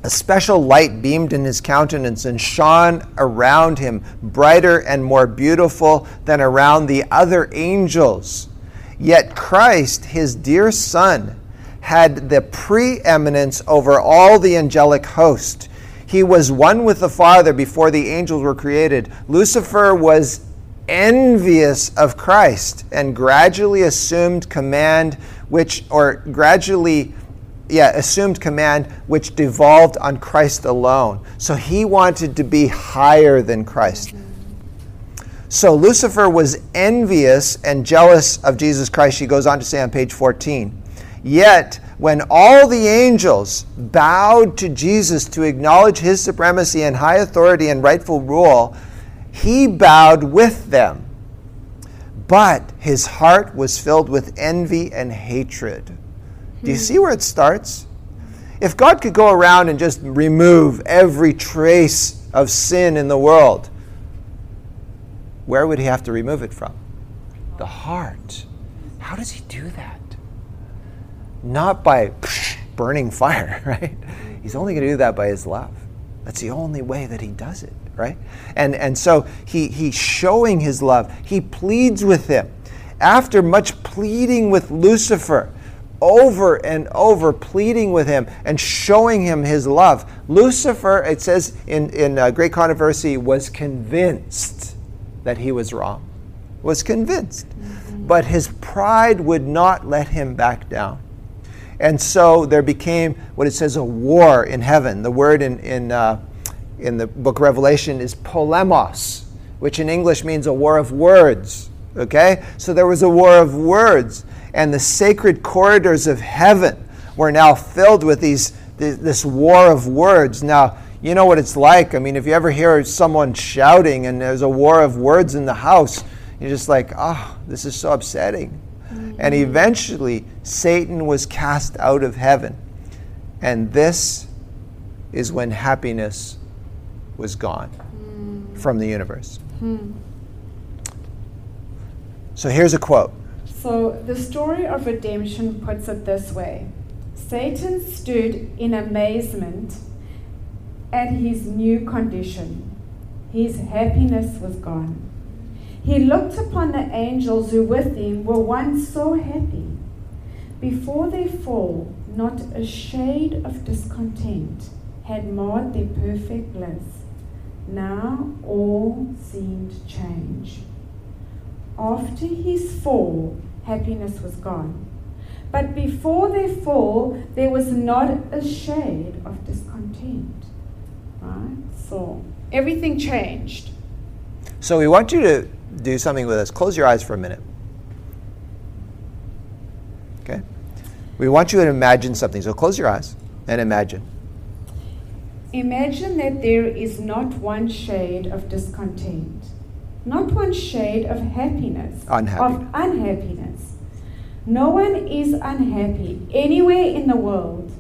A special light beamed in his countenance and shone around him, brighter and more beautiful than around the other angels. Yet Christ, his dear Son, had the preeminence over all the angelic host. He was one with the Father before the angels were created. Lucifer was envious of Christ and gradually assumed command, which, or gradually yeah, assumed command which devolved on Christ alone. So he wanted to be higher than Christ. So Lucifer was envious and jealous of Jesus Christ, she goes on to say on page 14. Yet, when all the angels bowed to Jesus to acknowledge his supremacy and high authority and rightful rule, he bowed with them. But his heart was filled with envy and hatred. Do you hmm. see where it starts? If God could go around and just remove every trace of sin in the world, where would he have to remove it from? The heart. How does he do that? Not by burning fire, right? He's only going to do that by his love. That's the only way that he does it, right? And, and so he, he's showing his love. He pleads with him. After much pleading with Lucifer, over and over pleading with him and showing him his love. Lucifer, it says in, in uh, Great Controversy, was convinced that he was wrong. Was convinced. Mm-hmm. But his pride would not let him back down. And so there became what it says a war in heaven. The word in, in, uh, in the book of Revelation is polemos, which in English means a war of words. Okay? So there was a war of words and the sacred corridors of heaven were now filled with these this war of words. Now, you know what it's like. I mean, if you ever hear someone shouting and there's a war of words in the house, you're just like, oh, this is so upsetting. Mm-hmm. And eventually, Satan was cast out of heaven. And this is when happiness was gone mm. from the universe. Mm. So here's a quote so the story of redemption puts it this way Satan stood in amazement at his new condition. His happiness was gone. He looked upon the angels who with him were once so happy. Before they fall, not a shade of discontent had marred their perfect bliss. Now all seemed changed. After his fall, happiness was gone. But before their fall, there was not a shade of discontent. Right? So everything changed. So we want you to do something with us. Close your eyes for a minute. Okay? We want you to imagine something. So close your eyes and imagine. Imagine that there is not one shade of discontent not one shade of happiness, Unhappy. of unhappiness. No one is unhappy anywhere in the world,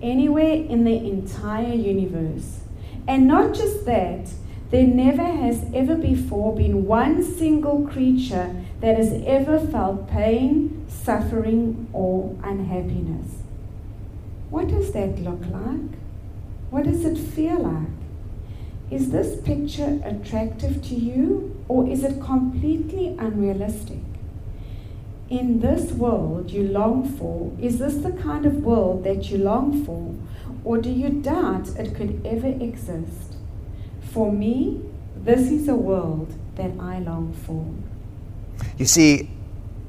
anywhere in the entire universe. And not just that, there never has ever before been one single creature that has ever felt pain, suffering, or unhappiness. What does that look like? What does it feel like? Is this picture attractive to you or is it completely unrealistic? In this world you long for, is this the kind of world that you long for or do you doubt it could ever exist? For me, this is a world that I long for. You see,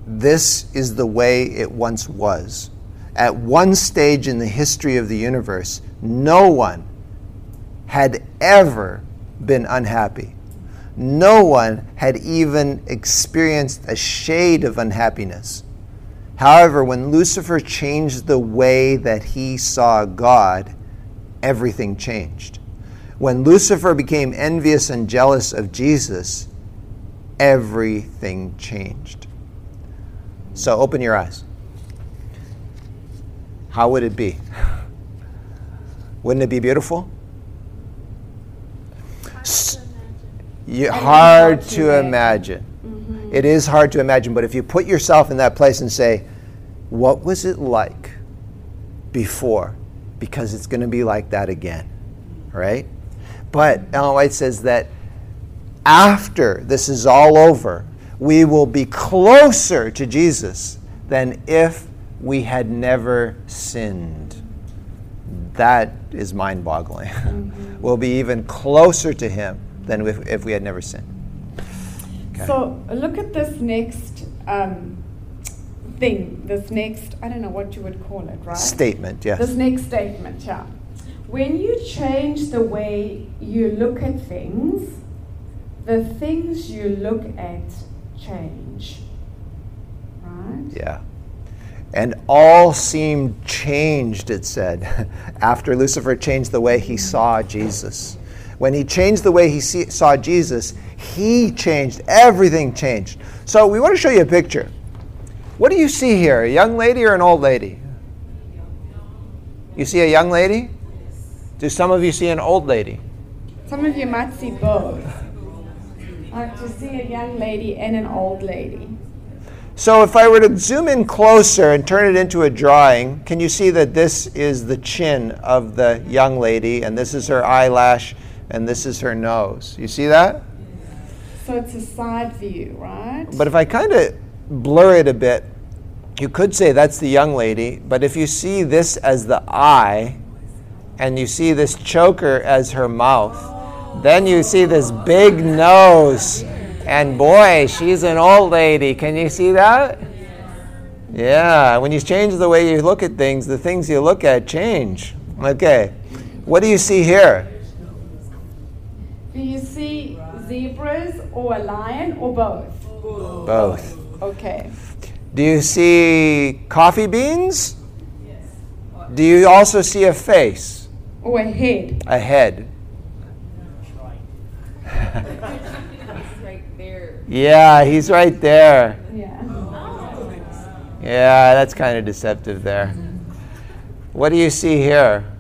this is the way it once was. At one stage in the history of the universe, no one had ever been unhappy. No one had even experienced a shade of unhappiness. However, when Lucifer changed the way that he saw God, everything changed. When Lucifer became envious and jealous of Jesus, everything changed. So open your eyes. How would it be? Wouldn't it be beautiful? you, hard to imagine. It is hard to imagine, but if you put yourself in that place and say, what was it like before? Because it's going to be like that again, right? But Ellen White says that after this is all over, we will be closer to Jesus than if we had never sinned. That is mind boggling. Mm-hmm. we'll be even closer to Him than if, if we had never sinned. Okay. So look at this next um, thing, this next, I don't know what you would call it, right? Statement, yes. This next statement, yeah. When you change the way you look at things, the things you look at change. Right? Yeah. And all seemed changed, it said, after Lucifer changed the way he saw Jesus. When he changed the way he see, saw Jesus, he changed. Everything changed. So we want to show you a picture. What do you see here? A young lady or an old lady? You see a young lady? Do some of you see an old lady? Some of you might see both. To see a young lady and an old lady. So if I were to zoom in closer and turn it into a drawing, can you see that this is the chin of the young lady and this is her eyelash and this is her nose? You see that? So it's a side view, right? But if I kind of blur it a bit, you could say that's the young lady, but if you see this as the eye and you see this choker as her mouth, then you see this big nose. And boy, she's an old lady. Can you see that? Yeah, when you change the way you look at things, the things you look at change. Okay, what do you see here? Do you see zebras or a lion or both? Both. Okay. Do you see coffee beans? Yes. Do you also see a face, Or a head. a head? right there. Yeah, he's right there. Yeah. Yeah, that's kind of deceptive there. What do you see here?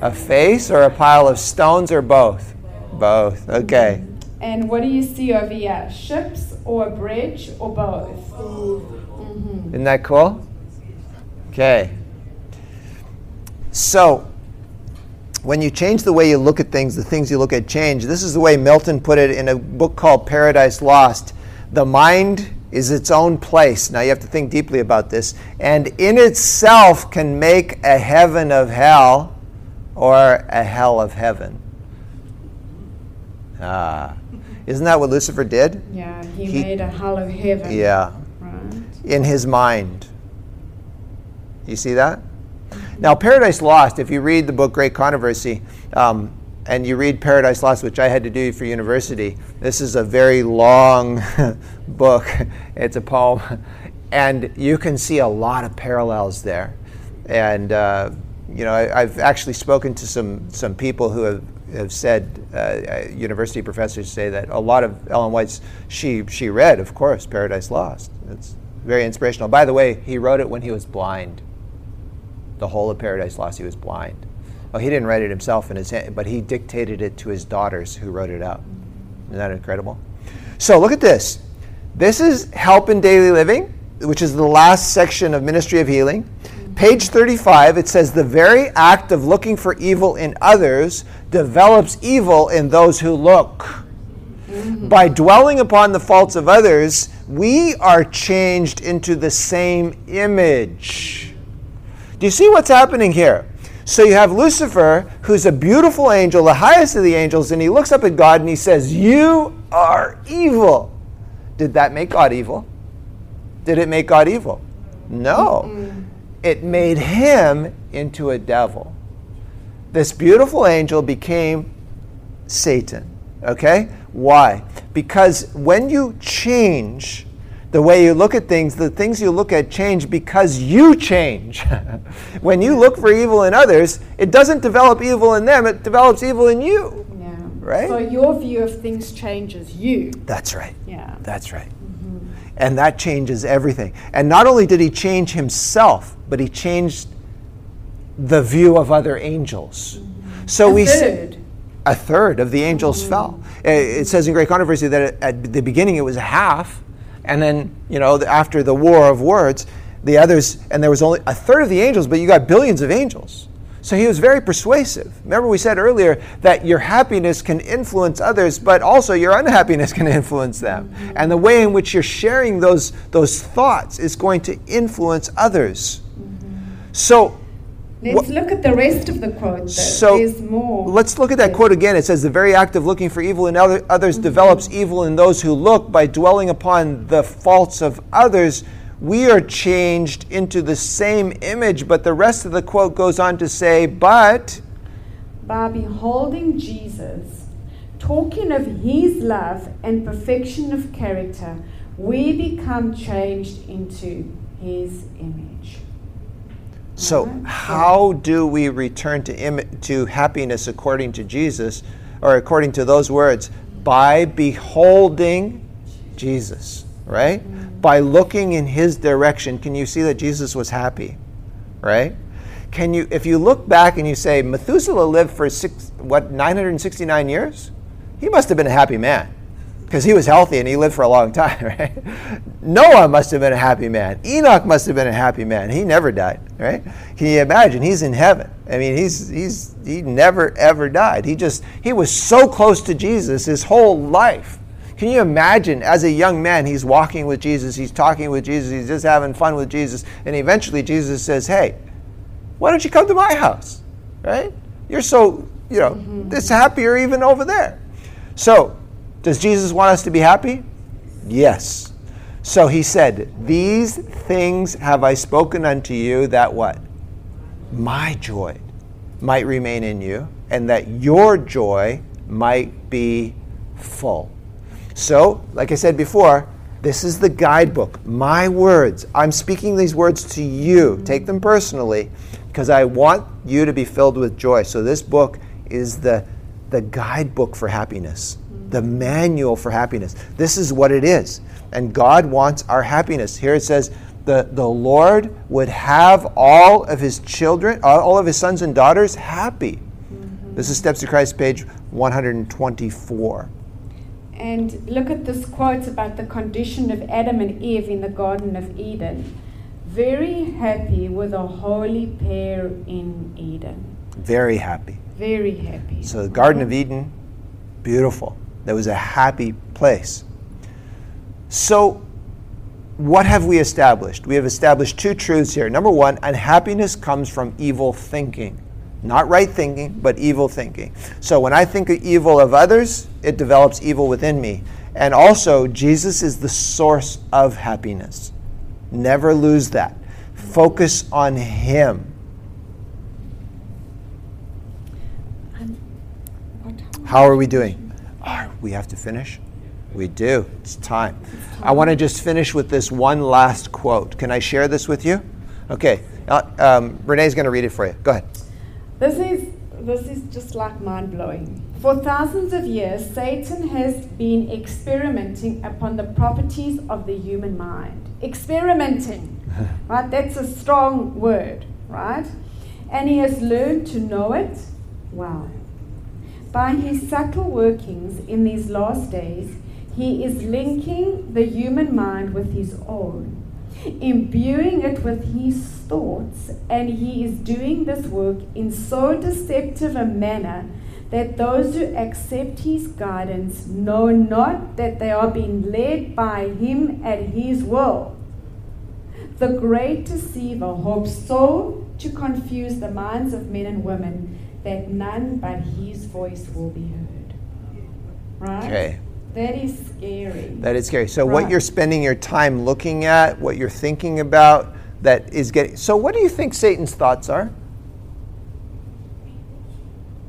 A face or a pile of stones or both? Both. Okay. And what do you see over here? Ships or a bridge or both? Mhm. Isn't that cool? Okay. So, when you change the way you look at things, the things you look at change. This is the way Milton put it in a book called Paradise Lost. The mind is its own place. Now you have to think deeply about this. And in itself can make a heaven of hell or a hell of heaven. Ah. Isn't that what Lucifer did? Yeah, he, He- made a hell of heaven. Yeah. Right. in his mind. You see that? Now, Paradise Lost, if you read the book Great Controversy, um, and you read Paradise Lost, which I had to do for university, this is a very long book. It's a poem. And you can see a lot of parallels there. And, uh, you know, I, I've actually spoken to some, some people who have, have said, uh, uh, university professors say that a lot of Ellen White's, she, she read, of course, Paradise Lost. It's very inspirational. By the way, he wrote it when he was blind. The whole of Paradise Lost, he was blind. Well, he didn't write it himself in his hand, but he dictated it to his daughters who wrote it out. Isn't that incredible? So look at this. This is Help in Daily Living, which is the last section of Ministry of Healing. Page 35, it says, The very act of looking for evil in others develops evil in those who look. Mm. By dwelling upon the faults of others, we are changed into the same image. Do you see what's happening here? So you have Lucifer, who's a beautiful angel, the highest of the angels, and he looks up at God and he says, You are evil. Did that make God evil? Did it make God evil? No. It made him into a devil. This beautiful angel became Satan. Okay? Why? Because when you change the way you look at things, the things you look at change because you change. when you look for evil in others, it doesn't develop evil in them, it develops evil in you. Yeah. Right? So your view of things changes you. That's right. Yeah. That's right. And that changes everything. And not only did he change himself, but he changed the view of other angels. So A we see- a third of the angels fell. Uh, It says in Great Controversy that at the beginning it was a half, and then you know after the war of words, the others, and there was only a third of the angels, but you got billions of angels. So he was very persuasive. Remember, we said earlier that your happiness can influence others, but also your unhappiness can influence them. And the way in which you're sharing those, those thoughts is going to influence others. So Let's look at the rest of the quote. Though. So, There's more. Let's look at that quote again. It says, The very act of looking for evil in other, others mm-hmm. develops evil in those who look. By dwelling upon the faults of others, we are changed into the same image. But the rest of the quote goes on to say, but By beholding Jesus, talking of his love and perfection of character, we become changed into his image. So, how do we return to, Im- to happiness according to Jesus, or according to those words? By beholding Jesus, right? Mm-hmm. By looking in his direction. Can you see that Jesus was happy, right? Can you, if you look back and you say, Methuselah lived for six, what, 969 years? He must have been a happy man because he was healthy and he lived for a long time, right? Noah must have been a happy man. Enoch must have been a happy man. He never died, right? Can you imagine? He's in heaven. I mean, he's he's he never ever died. He just he was so close to Jesus his whole life. Can you imagine as a young man he's walking with Jesus, he's talking with Jesus, he's just having fun with Jesus, and eventually Jesus says, "Hey, why don't you come to my house?" Right? You're so, you know, mm-hmm. this happier even over there. So, does Jesus want us to be happy? Yes. So he said, These things have I spoken unto you that what? My joy might remain in you, and that your joy might be full. So, like I said before, this is the guidebook. My words. I'm speaking these words to you. Take them personally because I want you to be filled with joy. So, this book is the, the guidebook for happiness, the manual for happiness. This is what it is. And God wants our happiness. Here it says, the, the Lord would have all of his children, all all of his sons and daughters happy. Mm-hmm. This is Steps to Christ, page 124. And look at this quote about the condition of Adam and Eve in the Garden of Eden. Very happy with a holy pair in Eden. Very happy. Very happy. So the Garden of Eden, beautiful. That was a happy place. So, what have we established? We have established two truths here. Number one, unhappiness comes from evil thinking. Not right thinking, but evil thinking. So when I think of evil of others, it develops evil within me. And also, Jesus is the source of happiness. Never lose that. Focus on Him. How are we doing? Are we have to finish? We do. It's time. I want to just finish with this one last quote. Can I share this with you? Okay. Uh, um, René's going to read it for you. Go ahead. This is this is just like mind blowing. For thousands of years, Satan has been experimenting upon the properties of the human mind. Experimenting, right? That's a strong word, right? And he has learned to know it well. By his subtle workings in these last days, he is linking the human mind with his own imbuing it with his thoughts, and he is doing this work in so deceptive a manner that those who accept his guidance know not that they are being led by him at his will. The great deceiver hopes so to confuse the minds of men and women that none but his voice will be heard. Right? Okay. That is scary. That is scary. So, what you're spending your time looking at, what you're thinking about, that is getting. So, what do you think Satan's thoughts are?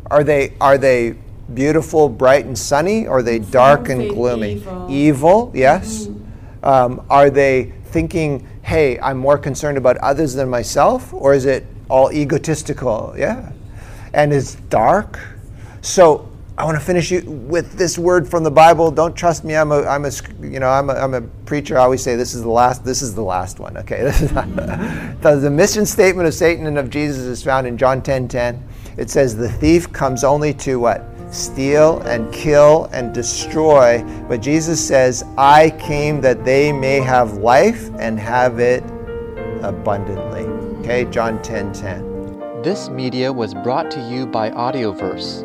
Are they are they beautiful, bright, and sunny? Or are they dark and gloomy? evil. Evil, yes. Um, are they thinking, "Hey, I'm more concerned about others than myself," or is it all egotistical? Yeah, and is dark. So I want to finish you with this word from the Bible. Don't trust me. I'm a, I'm a, you know, I'm a, I'm a preacher. I always say this is the last. This is the last one. Okay. This is the, mission statement of Satan and of Jesus is found in John 10:10. It says, "The thief comes only to what? Steal and kill and destroy." But Jesus says, "I came that they may have life and have it abundantly." Okay. John 10:10. This media was brought to you by Audioverse,